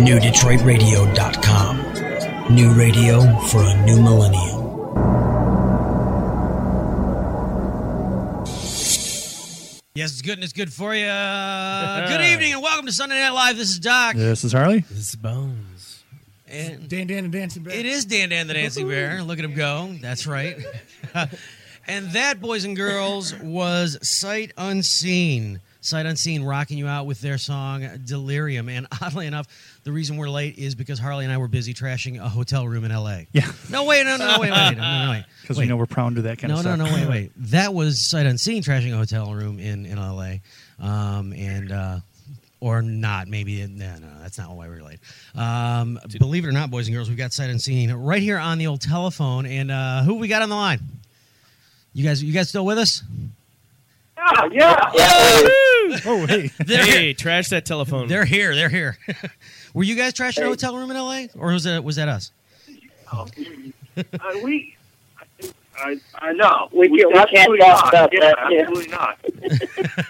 NewDetroitRadio.com. New radio for a new millennium. Yes, it's good and it's good for you. good evening and welcome to Sunday Night Live. This is Doc. This is Harley. This is Bones. And Dan Dan the Dancing Bear. it is Dan Dan the Dancing Bear. Look at him go. That's right. and that, boys and girls, was Sight Unseen. Sight Unseen rocking you out with their song Delirium. And oddly enough, the reason we're late is because Harley and I were busy trashing a hotel room in LA. Yeah, No, wait, no, no, no, wait, wait, no, no, wait. because we know we're prone to that kind no, of no, stuff. no, wait, wait. That was sight unseen trashing a hotel room in in LA, um, and uh, or not. Maybe no, no, that's not why we're late. Um, believe it or not, boys and girls, we've got sight unseen right here on the old telephone. And uh, who we got on the line? You guys, you guys still with us? Yeah, yeah. Yeah, Oh, hey. They're Hey, here. trash that telephone. They're here. They're here. Were you guys trashing a hotel room in LA, or was that was that us? uh, we. I, I know. We can't- we can't absolutely talk not. about yeah, that, yeah. Absolutely not.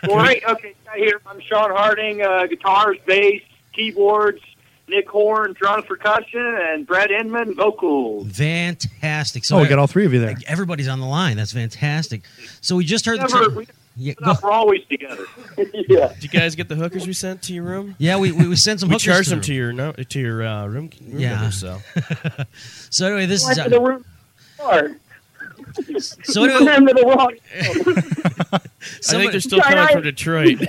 well, right. Okay. Here. I'm Sean Harding. Uh, guitars, bass, keyboards. Nick Horn, drums, percussion, and Brett Inman, vocals. Fantastic. So Oh, we got all three of you there. everybody's on the line. That's fantastic. So we just heard the. Never, tra- we, yeah, go- we're always together. yeah. Did you guys get the hookers we sent to your room? yeah, we, we, we sent some We hookers charged to them the to your no, to your uh, room. room Yeah. number, so So anyway, this Went is to the room. Hard. so anyway, Went the wrong. I think they're still Sorry, coming I- from Detroit.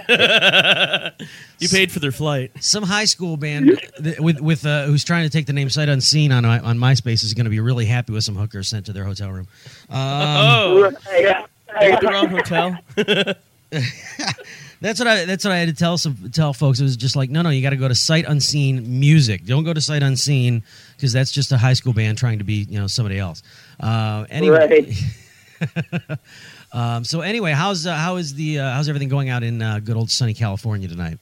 you paid for their flight. some high school band with with uh, who's trying to take the name Sight Unseen on on MySpace is going to be really happy with some hookers sent to their hotel room. Um, oh, Yeah. They got the wrong hotel. that's what I that's what I had to tell some tell folks. It was just like no no you got to go to Sight Unseen Music. Don't go to Sight Unseen because that's just a high school band trying to be you know somebody else. Uh, anyway. Um, so anyway, how's uh, how is the uh, how's everything going out in uh, good old sunny California tonight?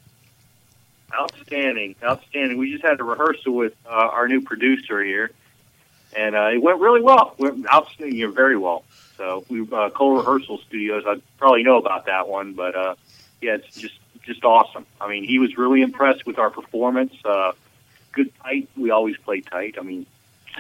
Outstanding, outstanding. We just had a rehearsal with uh, our new producer here, and uh, it went really well. Went outstanding, you very well. So we uh, Cole Rehearsal Studios. I probably know about that one, but uh, yeah, it's just just awesome. I mean, he was really impressed with our performance. Uh, good tight. We always play tight. I mean,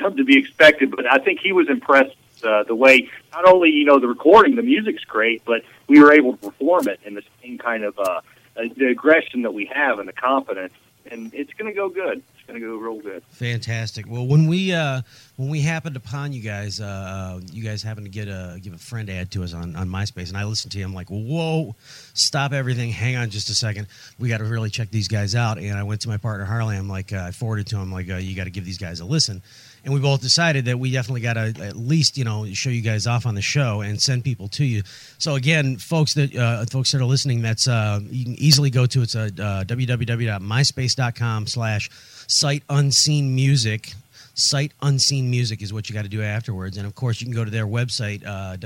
something to be expected, but I think he was impressed. Uh, the way not only you know the recording, the music's great, but we were able to perform it in the same kind of uh, the aggression that we have and the confidence, and it's going to go good. Going to go real good. Fantastic. Well, when we uh, when we happened upon you guys, uh, uh, you guys happened to get a give a friend ad to us on, on MySpace, and I listened to you. I'm like, whoa, stop everything. Hang on just a second. We got to really check these guys out. And I went to my partner Harley. I'm like, uh, I forwarded to him like, uh, you got to give these guys a listen. And we both decided that we definitely got to at least you know show you guys off on the show and send people to you. So again, folks that uh, folks that are listening, that's uh, you can easily go to it's uh, uh, www.myspace.com slash sight unseen music. Sight unseen music is what you got to do afterwards, and of course you can go to their website uh.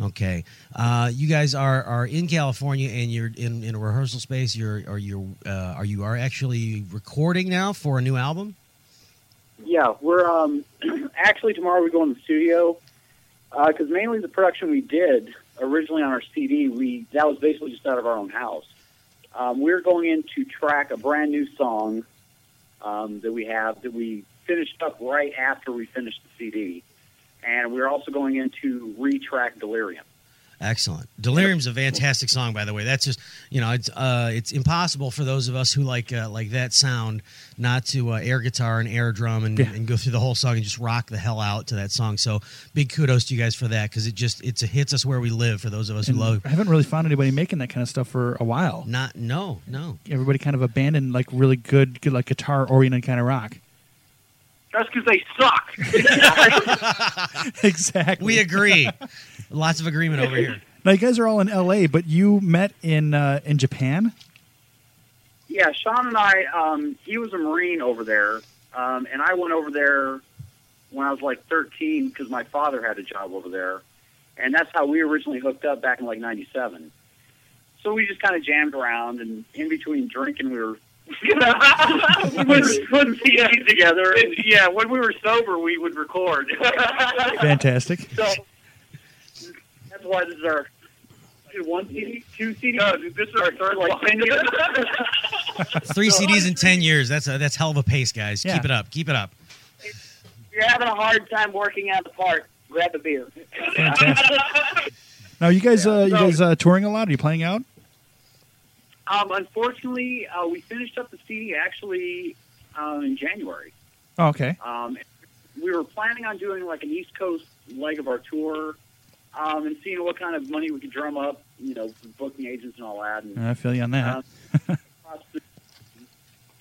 Okay, uh, you guys are, are in California and you're in, in a rehearsal space. You're are you uh, are you are actually recording now for a new album? Yeah, we're um actually tomorrow we go in the studio because mainly the production we did originally on our CD we that was basically just out of our own house. Um, we're going in to track a brand new song um, that we have that we finished up right after we finished the CD, and we're also going into retrack Delirium. Excellent. Delirium's a fantastic song, by the way. That's just you know, it's uh, it's impossible for those of us who like uh, like that sound not to uh, air guitar and air drum and, Yeah. and go through the whole song and just rock the hell out to that song. So big kudos to you guys for that because it just it's, it hits us where we live. For those of us who love I haven't really found anybody making that kind of stuff for a while. not no no Everybody kind of abandoned like really good, good like guitar oriented kind of rock. That's because they suck. exactly. we agree. Lots of agreement over here. now you guys are all in L.A., but you met in uh, in Japan. Yeah, Sean and I, um, he was a Marine over there, um, and I went over there when I was like 13 because my father had a job over there, and that's how we originally hooked up back in like '97. So we just kind of jammed around, and in between drinking, we were we were putting CDs together. And, yeah, when we were sober, we would record. Fantastic. So that's why this is our one CD, two CD. no, this is our third like 10 years. Three CDs in ten years. That's a, that's hell of a pace, guys. Yeah. Keep it up. Keep it up. If you're having a hard time working out the part, grab a beer. Fantastic. Now, you guys, uh, you so- guys uh, touring a lot? Are you playing out? Um, unfortunately, uh, we finished up the CD actually um, in January. Oh, okay. Um, we were planning on doing like an East Coast leg of our tour um, and seeing what kind of money we could drum up, you know, booking agents and all that. And I feel you on that. uh,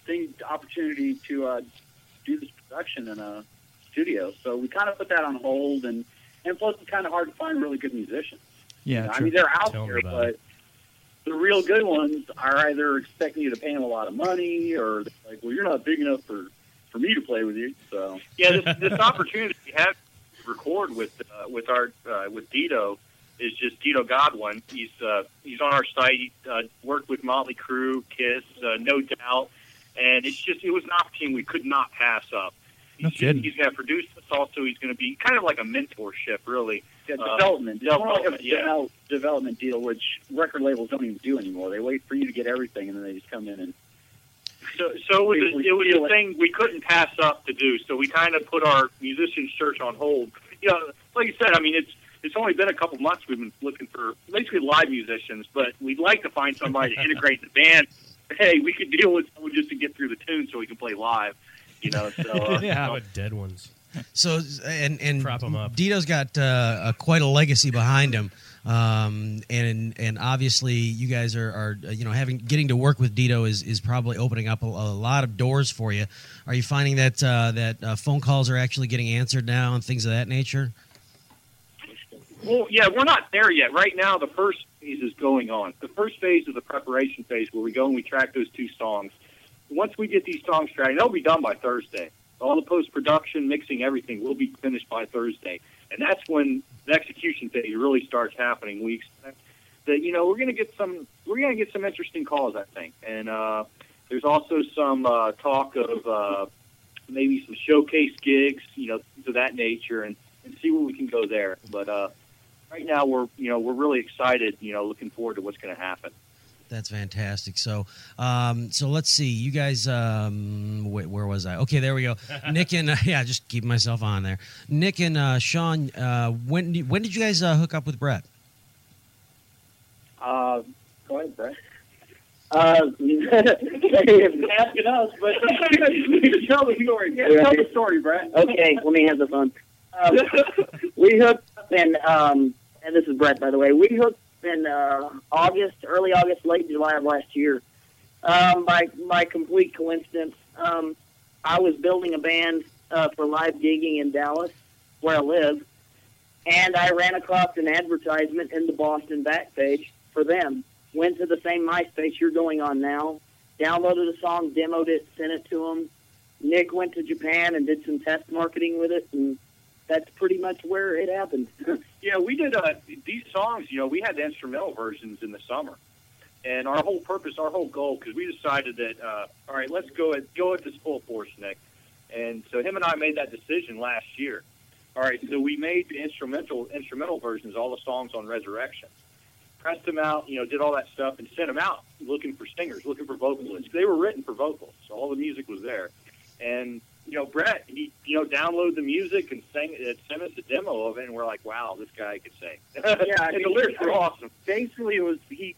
thing opportunity to uh, do this production in a studio. So we kind of put that on hold, and and plus it's kind of hard to find really good musicians. yeah, I mean, they're out Tell me there, but it. The real good ones are either expecting you to pay them a lot of money, or they're like, well, you're not big enough for for me to play with you. So Yeah, this, this opportunity we have to record with uh, with our uh, with Dito is just Dito Godwin. He's uh, he's on our site. He uh, worked with Motley Crue, Kiss, uh, No Doubt, and it's just it was an opportunity we could not pass up. No He's, kidding. he's going to produce us. Also, he's going to be kind of like a mentorship, really. Yeah, Uh, development, it's more like a development, yeah. development deal, which record labels don't even do anymore. They wait for you to get everything, and then they just come in and So, so it was, We- we a, it was a thing we couldn't pass up to do. So we kind of put our musician search on hold. You know, like you said, I mean, it's it's only been a couple months we've been looking for basically live musicians, but we'd like to find somebody to integrate the band. Hey, we could deal with someone just to get through the tune so we can play live. You know, so uh, Yeah. How about dead ones? So and and Prop 'em up. Dito's got uh, a, quite a legacy behind him, um, and and obviously you guys are, are uh, you know having getting to work with Dito is, is probably opening up a, a lot of doors for you. Are you finding that uh, that uh, phone calls are actually getting answered now and things of that nature? Well, yeah, we're not there yet. Right now, the first phase is going on. The first phase is the preparation phase where we go and we track those two songs. Once we get these songs tracked, they'll be done by Thursday. All the post production, mixing, everything will be finished by Thursday, and that's when the execution phase really starts happening. We expect that you know we're going to get some we're going to get some interesting calls, I think, and uh, there's also some uh, talk of uh, maybe some showcase gigs, you know, things of that nature, and, and see where we can go there. But uh, right now we're you know we're really excited you know looking forward to what's going to happen That's fantastic. So, um, so let's see. You guys, um, wait, where was I? Okay, there we go. Nick and uh, yeah, just keep myself on there. Nick and uh, Sean, uh, when when did you guys uh, hook up with Brett? Uh, go ahead, Brett. Uh, you're asking us, but tell the story. Yeah, tell the story, Brett. Okay, let me have the phone. Um, we hooked up in, um, and this is Brett, by the way. We hooked in uh, August, early August, late July of last year. Um, by by complete coincidence, um, I was building a band uh, for live gigging in Dallas, where I live, and I ran across an advertisement in the Boston Backpage for them. Went to the same MySpace you're going on now, downloaded a song, demoed it, sent it to them. Nick went to Japan and did some test marketing with it, and that's pretty much where it happened. yeah we did uh, these songs you know we had the instrumental versions in the summer and our whole purpose our whole goal because we decided that uh, all right let's go at go at this full force nick. And so him and i made that decision last year. All right so we made the instrumental instrumental versions all the songs on resurrection. Pressed them out you know did all that stuff and sent them out looking for singers looking for vocalists. They were written for vocals so all the music was there. And you know brett he you know downloaded the music and sang it sent us a demo of it and we're like wow this guy could sing. Yeah, and the lyrics were awesome. Basically, it was he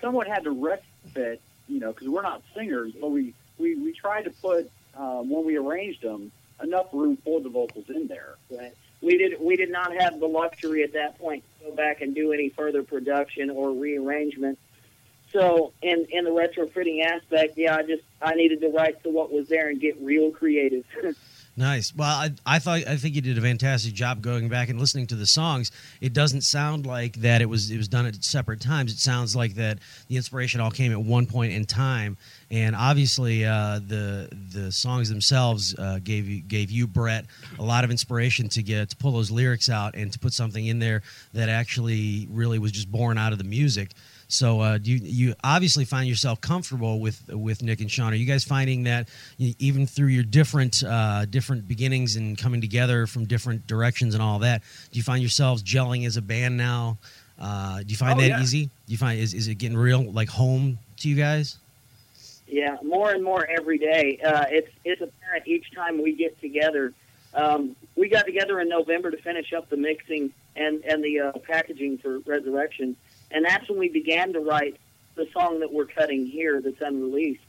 somewhat had to retrofit, you know, because we're not singers, but we we we tried to put um, when we arranged them enough room for the vocals in there. Right. We did we did not have the luxury at that point to go back and do any further production or rearrangement. So in in the retrofitting aspect, yeah, I just I needed to write to what was there and get real creative. Nice. Well, I, I thought I think you did a fantastic job going back and listening to the songs. It doesn't sound like that it was it was done at separate times. It sounds like that the inspiration all came at one point in time, and obviously uh, the the songs themselves uh, gave you gave you Brett a lot of inspiration to get to pull those lyrics out and to put something in there that actually really was just born out of the music. So uh, do you you obviously find yourself comfortable with with Nick and Sean? Are you guys finding that even through your different uh, different beginnings and coming together from different directions and all that, do you find yourselves gelling as a band now? Uh, do you find Oh, that yeah. easy? Do you find is, is it getting real like home to you guys? Yeah, more and more every day. Uh, it's it's apparent each time we get together. Um, we got together in November to finish up the mixing and and the uh, packaging for Resurrection, and that's when we began to write the song that we're cutting here that's unreleased.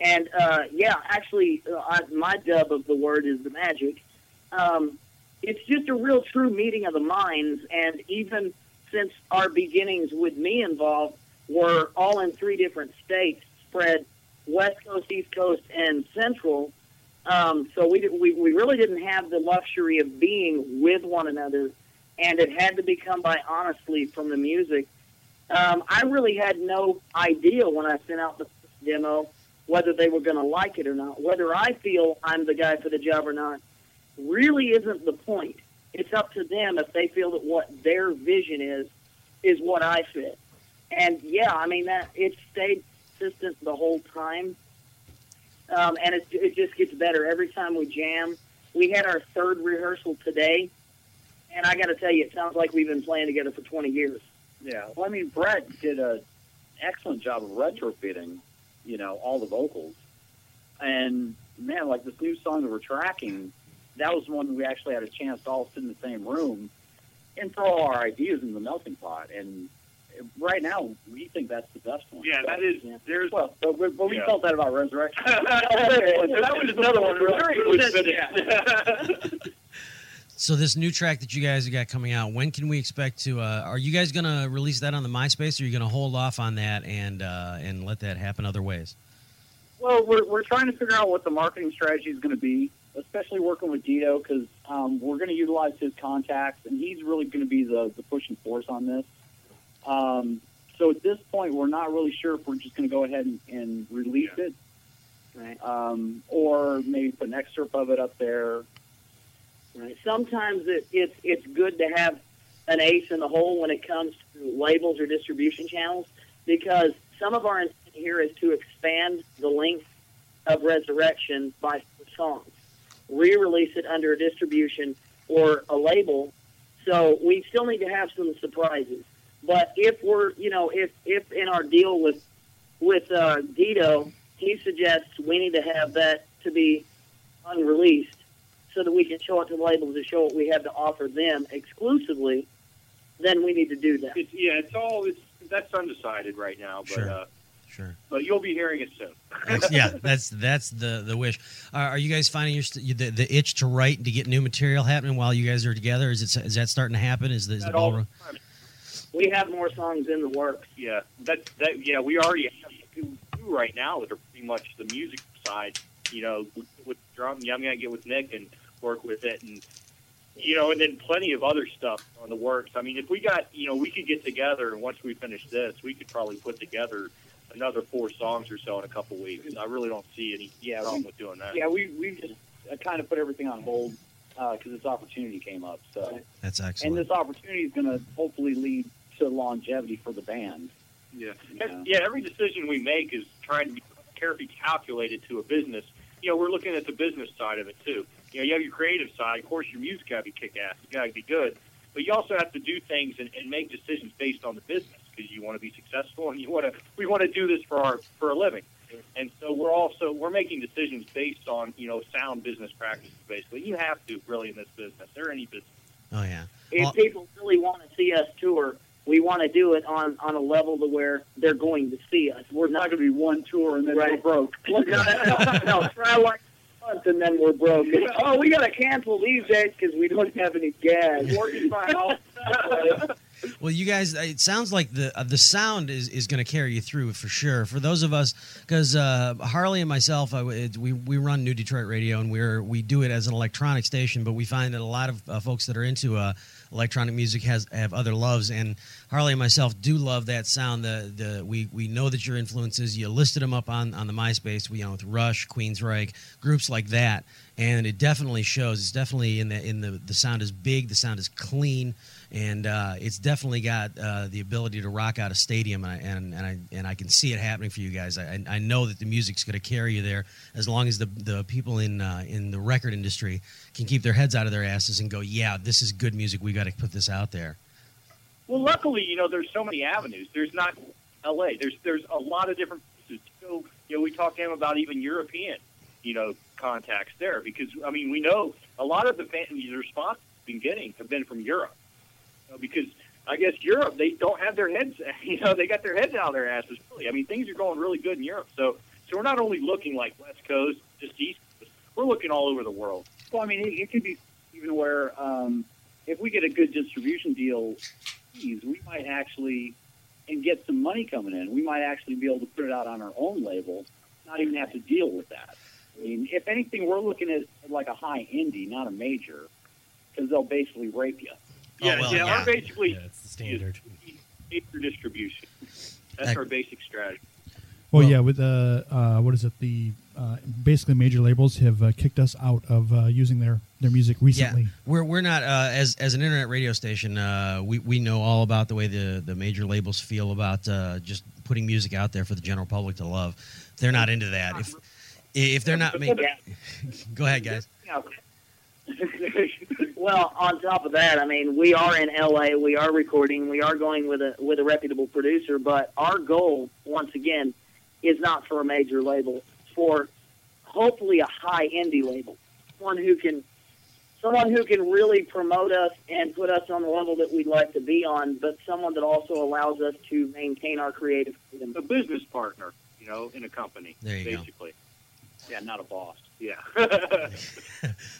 And uh, yeah, actually, uh, I, my dub of the word is the magic. Um, it's just a real true meeting of the minds, and even since our beginnings with me involved were all in three different states, spread West Coast, East Coast, and Central. Um, so we, we we really didn't have the luxury of being with one another, and it had to become by honestly from the music. Um, I really had no idea when I sent out the demo whether they were going to like it or not. Whether I feel I'm the guy for the job or not really isn't the point. It's up to them if they feel that what their vision is is what I fit. And yeah, I mean that it stayed consistent the whole time, um, and it, it just gets better every time we jam. We had our third rehearsal today, and I got to tell you, it sounds like we've been playing together for 20 years. Yeah. Well, I mean, Brett did a excellent job of retrofitting, you know, all the vocals. And man, like this new song that we're tracking, that was one we actually had a chance to all sit in the same room and throw all our ideas in the melting pot. And right now, we think that's the best one. Yeah, that is. There's Well, but, we- but we Yeah. felt that about Resurrection. that was another one. Really, Yeah. finished. So this new track that you guys have got coming out, when can we expect to? Uh, are you guys going to release that on the MySpace, or are you going to hold off on that and uh, and let that happen other ways? Well, we're, we're trying to figure out what the marketing strategy is going to be, especially working with Dito because um, we're going to utilize his contacts, and he's really going to be the, the pushing force on this. Um, so at this point, we're not really sure if we're just going to go ahead and, and release it, Right. um, or maybe put an excerpt of it up there. Sometimes it, it's it's good to have an ace in the hole when it comes to labels or distribution channels because some of our intent here is to expand the length of Resurrection by songs, re-release it under a distribution or a label. So we still need to have some surprises. But if we're, you know, if if in our deal with with uh, Dito, he suggests we need to have that to be unreleased so that we can show it to the labels and show what we have to offer them exclusively, then we need to do that. It's, yeah, it's all. It's that's undecided right now, but Sure. uh, Sure. but you'll be hearing it soon. Yeah, that's that's the the wish. Are, are you guys finding your st- the, the itch to write and to get new material happening while you guys are together? Is it is that starting to happen? Is the, is the ball? all- ro- We have more songs in the works. Yeah, that that yeah, we already have two, two right now that are pretty much the music side. You know, with, with drum. Yeah, I'm gonna get with Nick and work with it, and you know, and then plenty of other stuff on the works. I mean, if we got, you know, we could get together, and once we finish this, we could probably put together another four songs or so in a couple weeks. I really don't see any Yeah, problem we- with doing that. Yeah, we we just uh, kind of put everything on hold because this opportunity came up. So, That's excellent. and this opportunity is going to hopefully lead to longevity for the band. Yeah. Yeah. yeah, every decision we make is trying to be carefully calculated to a business. You know, we're looking at the business side of it too. You know, you have your creative side. Of course, your music got to be kick ass. It got to be good. But you also have to do things and, and make decisions based on the business because you want to be successful and you want to. We want to do this for our for a living. And so we're also we're making decisions based on you know sound business practices. Basically, you have to really in this business or any business. oh yeah. If Well- people really want to see us tour, we want to do it on, on a level to where they're going to see us. We're not not going to be one tour and then Right. we're broke. no, no, no, try like month and then we're broke. Oh, we got to cancel these dates because we don't have any gas. Working my house. Well, you guys, it sounds like the uh, the sound is, is going to carry you through for sure. For those of us, because uh, Harley and myself, I, it- we we run New Detroit Radio, and we're we do it as an electronic station. But we find that a lot of uh, folks that are into uh, electronic music has have other loves, and Harley and myself do love that sound. The the we we know that your influences. You listed them up on on the MySpace. We you know with Rush, Queensryche, groups like that, and it definitely shows. It's definitely in the in the the sound is big. The sound is clean and uh, it's definitely got uh, the ability to rock out a stadium, and I, and, and I and I can see it happening for you guys. I, I know that the music's going to carry you there as long as the the people in uh, in the record industry can keep their heads out of their asses and go, yeah, this is good music. We got to put this out there. Well, luckily, you know, there's so many avenues. There's not L.A. There's there's a lot of different places to go you know, we talk to him about even European, you know, contacts there because I mean, we know a lot of the fan, the response we've been getting have been from Europe you know, because I guess Europe they don't have their heads, you know, they got their heads out of their asses. Really, I mean, things are going really good in Europe. So, so we're not only looking like West Coast, just East Coast, we're looking all over the world. Well, I mean, it, it could be even where um, if we get a good distribution deal, geez, we might actually and get some money coming in. We might actually be able to put it out on our own label, not even have to deal with that. I mean, if anything, we're looking at like a high indie, not a major, because they'll basically rape you. Yeah, Oh, well, yeah, yeah. Our basically Yeah, it's the standard. major distribution. That's Ec- our basic strategy. Well, Well- yeah, with uh, uh, what is it? The uh, basically major labels have uh, kicked us out of uh, using their, their music recently. Yeah, we're we're not uh, as as an internet radio station. Uh, we we know all about the way the the major labels feel about uh, just putting music out there for the general public to love. They're not into that. If if they're not making, go ahead, guys. well, on top of that, I mean, we are in LA. We are recording. We are going with a with a reputable producer. But our goal, once again, is not for a major label. For hopefully a high indie label, someone who can someone who can really promote us and put us on the level that we'd like to be on, but someone that also allows us to maintain our creative freedom. a business partner, you know, in a company. There you go. basically. Yeah, not a boss. Yeah.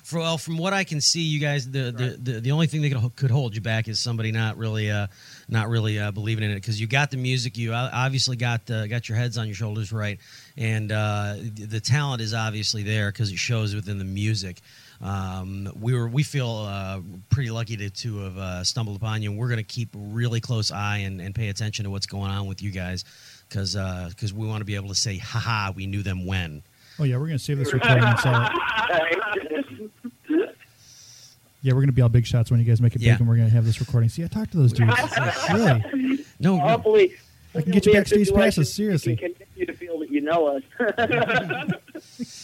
For, well, from what I can see, you guys, the the, the, the only thing that could, could hold you back is somebody not really uh, not really uh, believing in it because you got the music, you obviously got uh, got your heads on your shoulders right, and uh, the the talent is obviously there because it shows within the music. Um, we were we feel uh, pretty lucky to, to have uh, stumbled upon you, and we're going to keep a really close eye and, and pay attention to what's going on with you guys because because we want to be able to say, haha, we knew them when. Oh yeah, we're gonna save this recording and sell it. Yeah, we're gonna be all big shots when you guys make it Yeah. big, and we're gonna have this recording. See, I talked to those dudes. really, No, no, Hopefully, I can get you it'll be a backstage passes, seriously. You can continue to feel that you know us.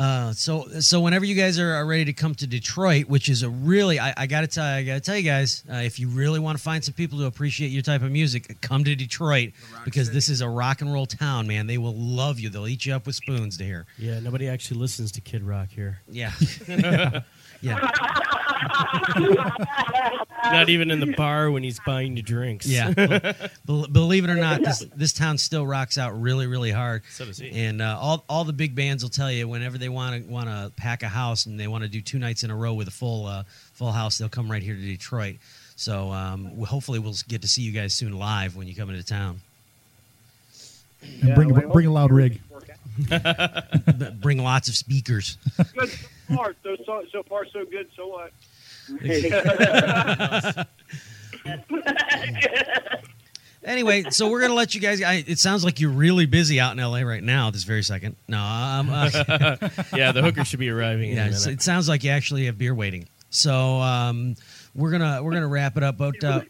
Uh, so so whenever you guys are, are ready to come to Detroit, which is a really I, I gotta tell I gotta tell you guys, uh, if you really want to find some people to appreciate your type of music, come to Detroit because this is a rock and roll town, man. They will love you. They'll eat you up with spoons to hear. Yeah, nobody actually listens to Kid Rock here. Yeah, yeah, Not even in the bar when he's buying the drinks. yeah. Bel- believe it or not, this this town still rocks out really really hard. So does he. And uh, all all the big bands will tell you whenever they want to want to pack a house and they want to do two nights in a row with a full uh, full house, they'll come right here to Detroit. So um, hopefully we'll get to see you guys soon live when you come into town. and bring well, bring a loud rig. everything works out. B- Bring lots of speakers. good so far. So, so so far so good. So what? Anyway, so we're gonna let you guys. I, it sounds like you're really busy out in LA right now, this very second. No, um, uh, yeah, the hooker should be arriving yeah, in a it sounds like you actually have beer waiting. So um, we're gonna we're gonna wrap it up. But uh,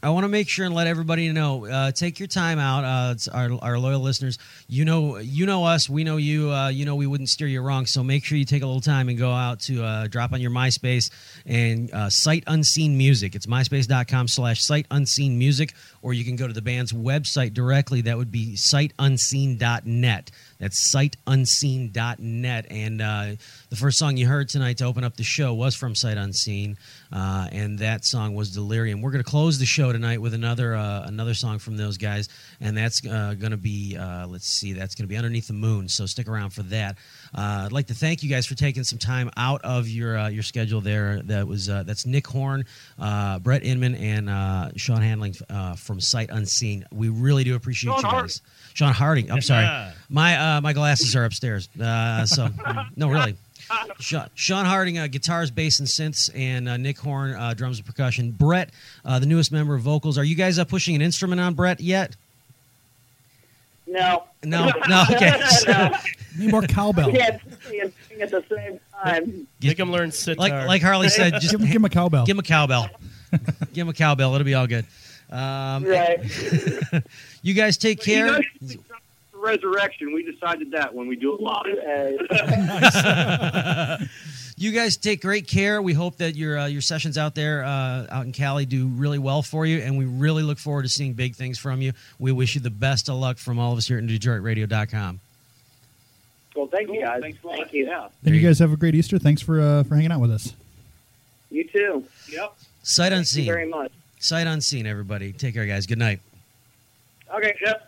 I want to make sure and let everybody know. Uh, take your time out. Uh, our, our loyal listeners. You know you know us. We know you. Uh, you know we wouldn't steer you wrong. So make sure you take a little time and go out to uh, drop on your MySpace and uh, Sight Unseen Music. It's myspace.com slash Sight Unseen Music, or you can go to the band's website directly. That would be sightedunseen.net. That's sightedunseen.net. And uh, the first song you heard tonight to open up the show was from Sight Unseen, uh, and that song was Delirium. We're going to close the show tonight with another uh, another song from those guys, and that's uh, going to be uh, let's see, that's going to be Underneath the Moon. So stick around for that. Uh, I'd like to thank you guys for taking some time out of your uh, your schedule there. That was uh, that's Nick Horn, uh, Brett Inman, and uh, Sean Handling uh, from Sight Unseen. We really do appreciate Sean you Harding. guys. Sean Harding. I'm sorry. Yeah. My uh, my glasses are upstairs. Uh, so no, really. Sean, Sean Harding, uh, guitars, bass, and synths, and uh, Nick Horn, uh, drums and percussion. Brett, uh, the newest member of vocals. Are you guys uh, pushing an instrument on Brett yet? no, No, no. Okay. no, Need more cowbell. we can't sing and sing at the same time. Make him learn sitar. like like Harley said, just Give him, give him a cowbell. give him a cowbell. give him a cowbell. It'll be all good. Um, Right. You guys take You care. know, resurrection. We decided that when we do it live. You guys take great care. We hope that your uh, your sessions out there uh, out in Cali do really well for you, and we really look forward to seeing big things from you. We wish you the best of luck from all of us here at DetroitRadio.com. Well, Thank you guys. Thanks a lot. Thank you. Yeah. And you guys have a great Easter. Thanks for uh, for hanging out with us. You too. Yep. Sight Thank you unseen. very much. Sight unseen. Everybody, take care, guys. Good night. Okay. Yep.